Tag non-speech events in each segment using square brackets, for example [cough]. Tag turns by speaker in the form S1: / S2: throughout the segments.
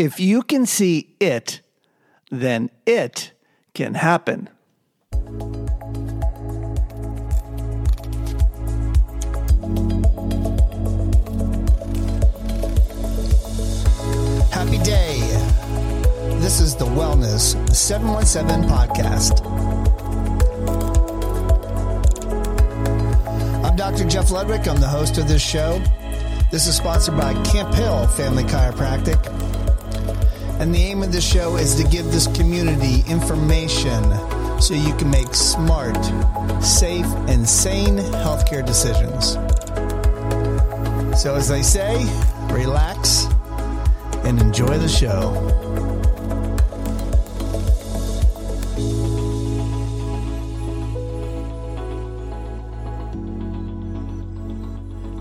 S1: If you can see it, then it can happen.
S2: Happy day. This is the Wellness 717 podcast. I'm Dr. Jeff Ludwig. I'm the host of this show. This is sponsored by Camp Hill Family Chiropractic. And the aim of the show is to give this community information so you can make smart, safe, and sane healthcare decisions. So, as they say, relax and enjoy the show.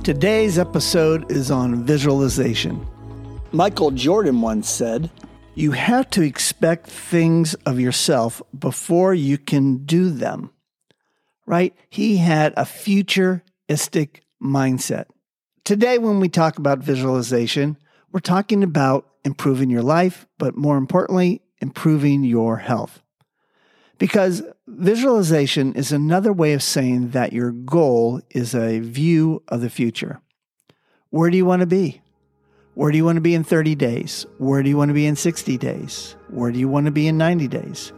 S1: Today's episode is on visualization. Michael Jordan once said, You have to expect things of yourself before you can do them. Right? He had a futuristic mindset. Today, when we talk about visualization, we're talking about improving your life, but more importantly, improving your health. Because visualization is another way of saying that your goal is a view of the future. Where do you want to be? Where do you want to be in 30 days? Where do you want to be in 60 days? Where do you want to be in 90 days?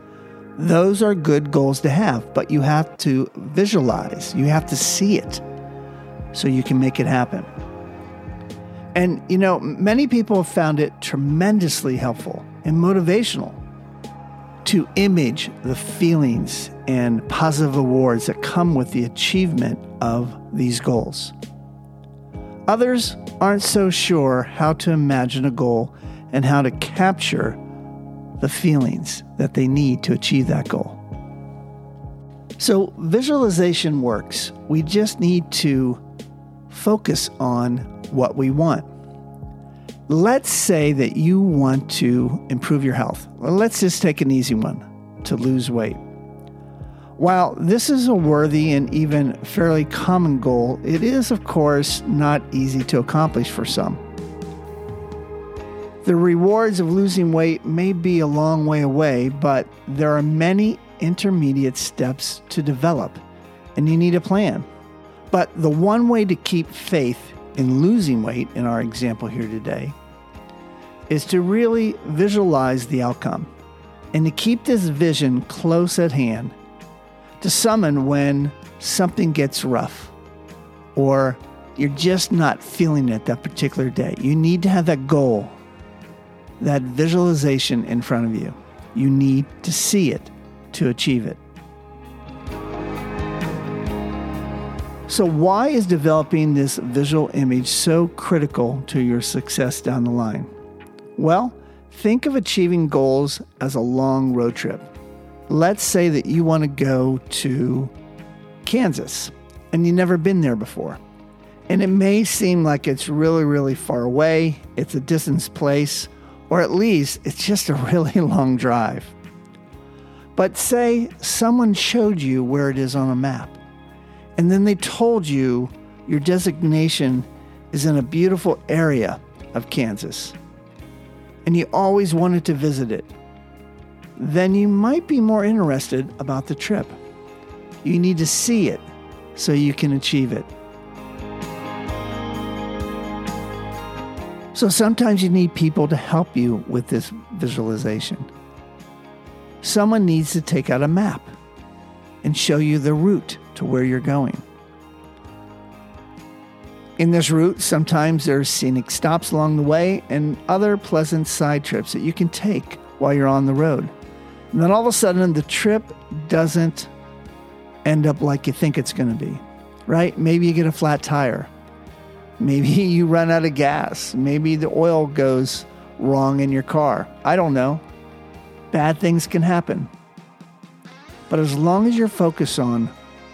S1: Those are good goals to have, but you have to visualize, you have to see it so you can make it happen. And, you know, many people have found it tremendously helpful and motivational to image the feelings and positive awards that come with the achievement of these goals. Others aren't so sure how to imagine a goal and how to capture the feelings that they need to achieve that goal. So, visualization works. We just need to focus on what we want. Let's say that you want to improve your health. Let's just take an easy one to lose weight. While this is a worthy and even fairly common goal, it is, of course, not easy to accomplish for some. The rewards of losing weight may be a long way away, but there are many intermediate steps to develop, and you need a plan. But the one way to keep faith in losing weight, in our example here today, is to really visualize the outcome and to keep this vision close at hand to summon when something gets rough or you're just not feeling it that particular day. You need to have that goal, that visualization in front of you. You need to see it to achieve it. So, why is developing this visual image so critical to your success down the line? Well, think of achieving goals as a long road trip. Let's say that you want to go to Kansas and you've never been there before. And it may seem like it's really, really far away, it's a distance place, or at least it's just a [laughs] really long drive. But say someone showed you where it is on a map, and then they told you your designation is in a beautiful area of Kansas, and you always wanted to visit it. Then you might be more interested about the trip. You need to see it so you can achieve it. So sometimes you need people to help you with this visualization. Someone needs to take out a map and show you the route to where you're going. In this route, sometimes there's scenic stops along the way and other pleasant side trips that you can take while you're on the road. And then all of a sudden, the trip doesn't end up like you think it's going to be, right? Maybe you get a flat tire. Maybe [laughs] you run out of gas. Maybe the oil goes wrong in your car. I don't know. Bad things can happen. But as long as you're focused on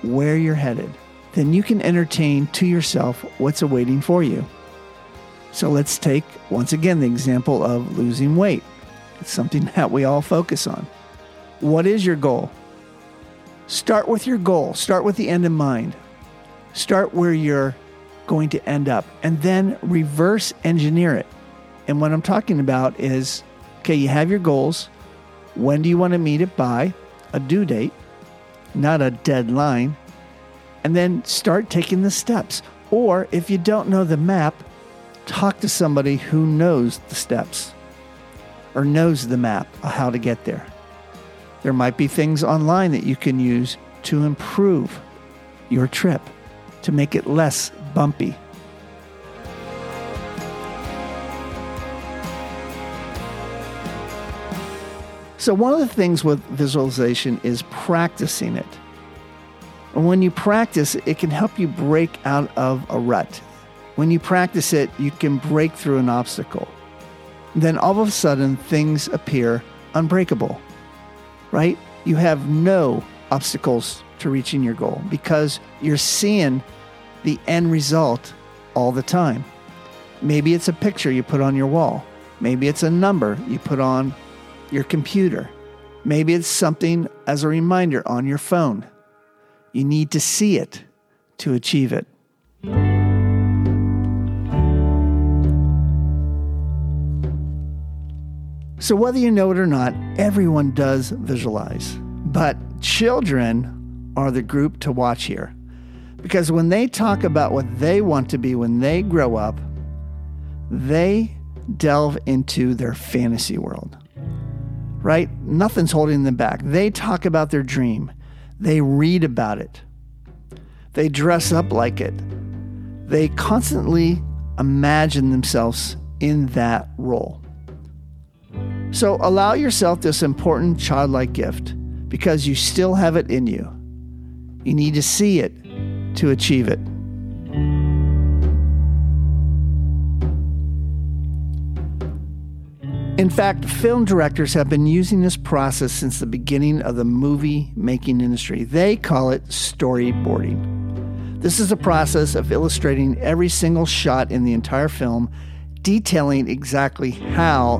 S1: where you're headed, then you can entertain to yourself what's awaiting for you. So let's take once again the example of losing weight. It's something [laughs] that we all focus on. What is your goal? Start with your goal, start with the end in mind. Start where you're going to end up, and then reverse engineer it. And what I'm talking about is okay, you have your goals. When do you want to meet it by? A due date, not a deadline. And then start taking the steps. Or if you don't know the map, talk to somebody who knows the steps or knows the map of how to get there. There might be things online that you can use to improve your trip, to make it less bumpy. So, one of the things with visualization is practicing it. And when you practice, it can help you break out of a rut. When you practice it, you can break through an obstacle. Then all of a sudden, things appear unbreakable, right? You have no obstacles to reaching your goal because you're seeing the end result all the time. Maybe it's a picture you put on your wall. Maybe it's a number you put on your computer. Maybe it's something as a reminder on your phone. You need to see it to achieve it. So, whether you know it or not, everyone does visualize. But children are the group to watch here. Because when they talk about what they want to be when they grow up, they delve into their fantasy world. Right? Nothing's holding them back. They talk about their dream, they read about it, they dress up like it, they constantly imagine themselves in that role. So allow yourself this important childlike gift because you still have it in you. You need to see it to achieve it. In fact, film directors have been using this process since the beginning of the movie making industry. They call it storyboarding. This is a process of illustrating every single shot in the entire film, detailing exactly how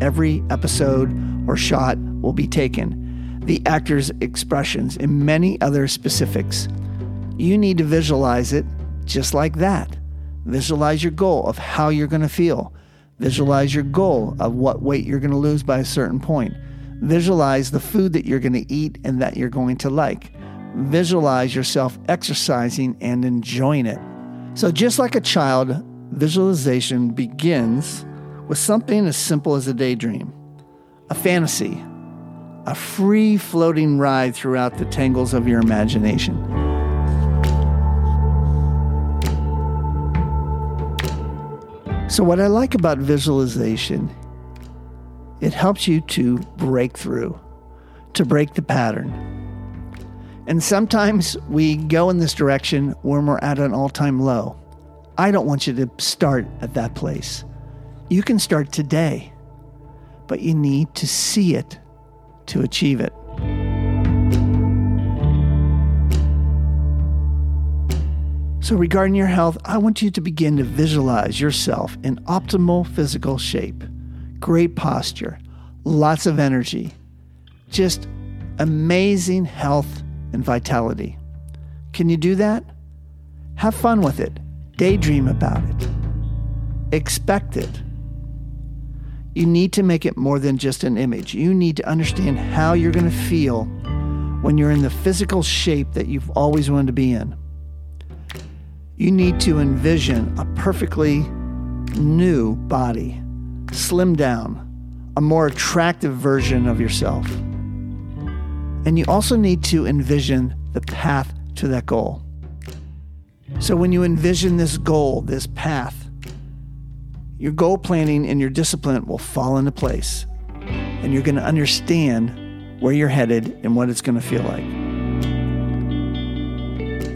S1: every episode or shot will be taken, the actor's expressions, and many other specifics. You need to visualize it just like that. Visualize your goal of how you're going to feel Visualize your goal of what weight you're going to lose by a certain point. Visualize the food that you're going to eat and that you're going to like. Visualize yourself exercising and enjoying it. So, just like a child, visualization begins with something as simple as a daydream, a fantasy, a free floating ride throughout the tangles of your imagination. So, what I like about visualization, it helps you to break through, to break the pattern. And sometimes we go in this direction when we're at an all time low. I don't want you to start at that place. You can start today, but you need to see it to achieve it. So, regarding your health, I want you to begin to visualize yourself in optimal physical shape, great posture, lots of energy, just amazing health and vitality. Can you do that? Have fun with it, daydream about it, expect it. You need to make it more than just an image. You need to understand how you're going to feel when you're in the physical shape that you've always wanted to be in you need to envision a perfectly new body, slim down, a more attractive version of yourself. And you also need to envision the path to that goal. So when you envision this goal, this path, your goal planning and your discipline will fall into place. And you're going to understand where you're headed and what it's going to feel like.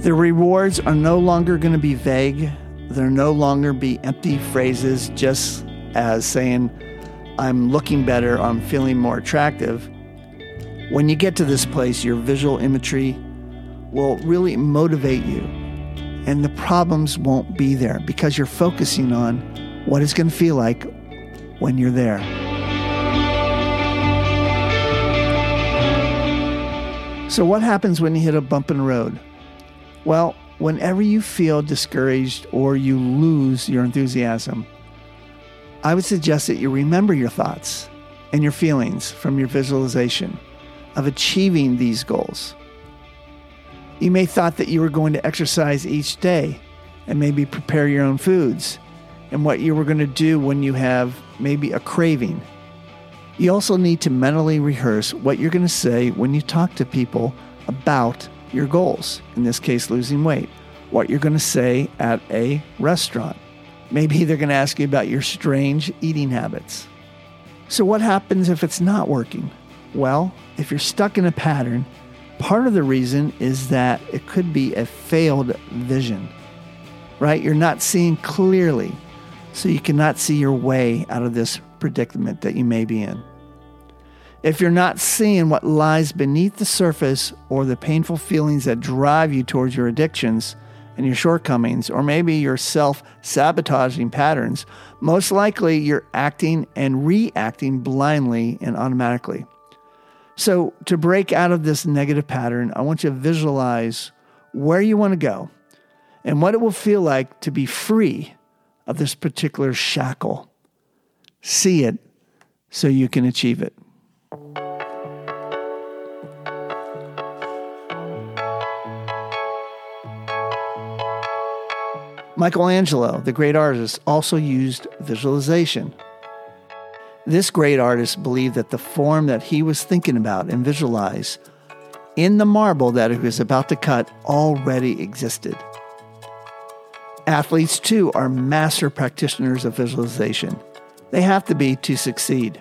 S1: The rewards are no longer going to be vague. They're no longer be empty phrases just as saying, I'm looking better, I'm feeling more attractive. When you get to this place, your visual imagery will really motivate you. And the problems won't be there because you're focusing on what it's going to feel like when you're there. So, what happens when you hit a bump in the road? Well, whenever you feel discouraged or you lose your enthusiasm, I would suggest that you remember your thoughts and your feelings from your visualization of achieving these goals. You may thought that you were going to exercise each day and maybe prepare your own foods and what you were going to do when you have maybe a craving. You also need to mentally rehearse what you're going to say when you talk to people about your goals, in this case, losing weight, what you're going to say at a restaurant. Maybe they're going to ask you about your strange eating habits. So, what happens if it's not working? Well, if you're stuck in a pattern, part of the reason is that it could be a failed vision, right? You're not seeing clearly, so you cannot see your way out of this predicament that you may be in. If you're not seeing what lies beneath the surface or the painful feelings that drive you towards your addictions, and your shortcomings, or maybe your self sabotaging patterns, most likely you're acting and reacting blindly and automatically. So, to break out of this negative pattern, I want you to visualize where you want to go and what it will feel like to be free of this particular shackle. See it so you can achieve it. Michelangelo, the great artist, also used visualization. This great artist believed that the form that he was thinking about and visualized in the marble that he was about to cut already existed. Athletes, too, are master practitioners of visualization. They have to be to succeed.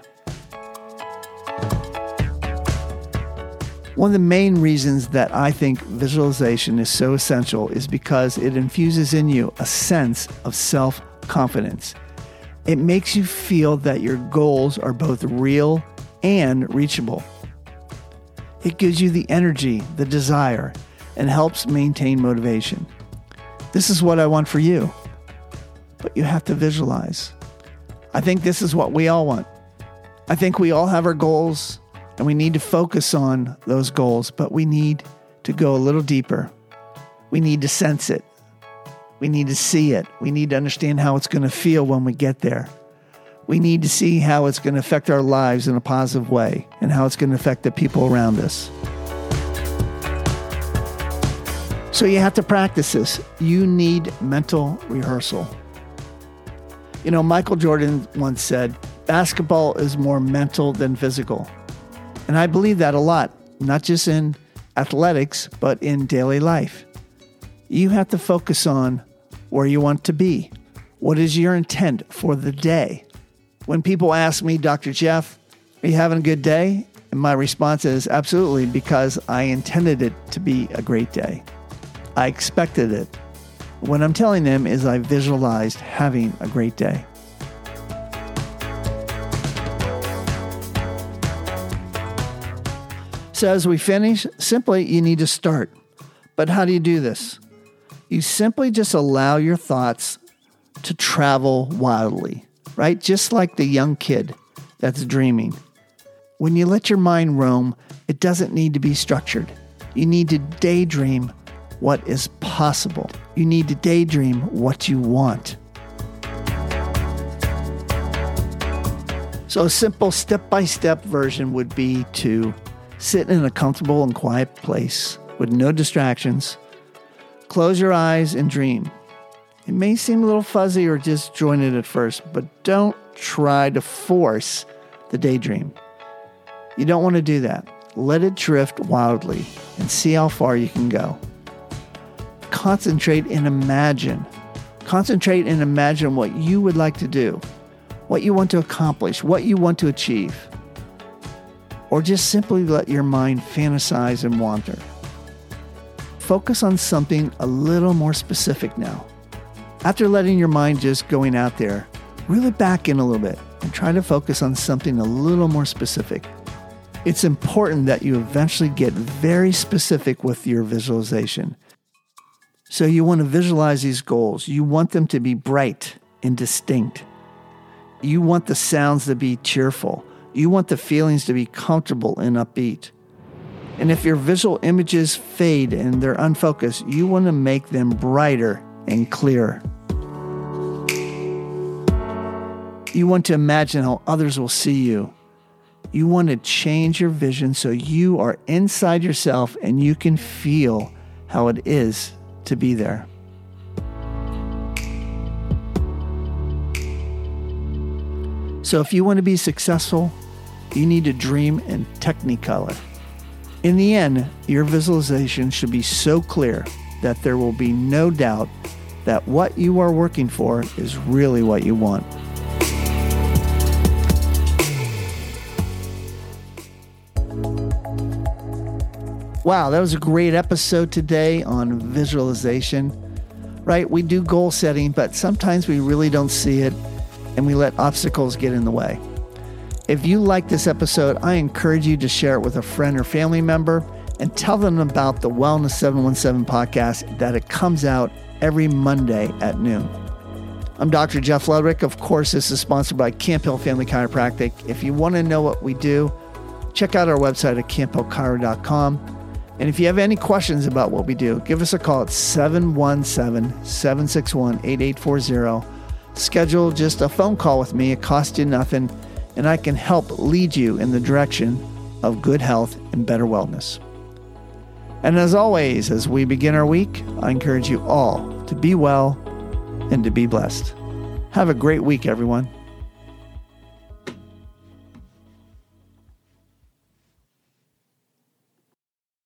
S1: One of the main reasons that I think visualization is so essential is because it infuses in you a sense of self confidence. It makes you feel that your goals are both real and reachable. It gives you the energy, the desire, and helps maintain motivation. This is what I want for you, but you have to visualize. I think this is what we all want. I think we all have our goals and we need to focus on those goals, but we need to go a little deeper. We need to sense it. We need to see it. We need to understand how it's going to feel when we get there. We need to see how it's going to affect our lives in a positive way and how it's going to affect the people around us. So you have to practice this. You need mental rehearsal. You know, Michael Jordan once said, basketball is more mental than physical. And I believe that a lot, not just in athletics, but in daily life. You have to focus on where you want to be. What is your intent for the day? When people ask me, Dr. Jeff, are you having a good day? And my response is absolutely, because I intended it to be a great day. I expected it. What I'm telling them is I visualized having a great day. So, as we finish, simply you need to start. But how do you do this? You simply just allow your thoughts to travel wildly, right? Just like the young kid that's dreaming. When you let your mind roam, it doesn't need to be structured. You need to daydream what is possible. You need to daydream what you want. So, a simple step by step version would be to Sit in a comfortable and quiet place with no distractions. Close your eyes and dream. It may seem a little fuzzy or disjointed at first, but don't try to force the daydream. You don't want to do that. Let it drift wildly and see how far you can go. Concentrate and imagine. Concentrate and imagine what you would like to do, what you want to accomplish, what you want to achieve or just simply let your mind fantasize and wander. Focus on something a little more specific now. After letting your mind just going out there, reel it back in a little bit and try to focus on something a little more specific. It's important that you eventually get very specific with your visualization. So, you want to visualize these goals. You want them to be bright and distinct. You want the sounds to be cheerful. You want the feelings to be comfortable and upbeat. And if your visual images fade and they're unfocused, you want to make them brighter and clearer. You want to imagine how others will see you. You want to change your vision so you are inside yourself and you can feel how it is to be there. So, if you want to be successful, you need to dream in Technicolor. In the end, your visualization should be so clear that there will be no doubt that what you are working for is really what you want. Wow, that was a great episode today on visualization. Right? We do goal setting, but sometimes we really don't see it and we let obstacles get in the way. If you like this episode, I encourage you to share it with a friend or family member and tell them about the Wellness 717 podcast that it comes out every Monday at noon. I'm Dr. Jeff Ludwig. Of course, this is sponsored by Camp Hill Family Chiropractic. If you want to know what we do, check out our website at camphillchiro.com. And if you have any questions about what we do, give us a call at 717 761 8840. Schedule just a phone call with me. It costs you nothing, and I can help lead you in the direction of good health and better wellness. And as always, as we begin our week, I encourage you all to be well and to be blessed. Have a great week, everyone.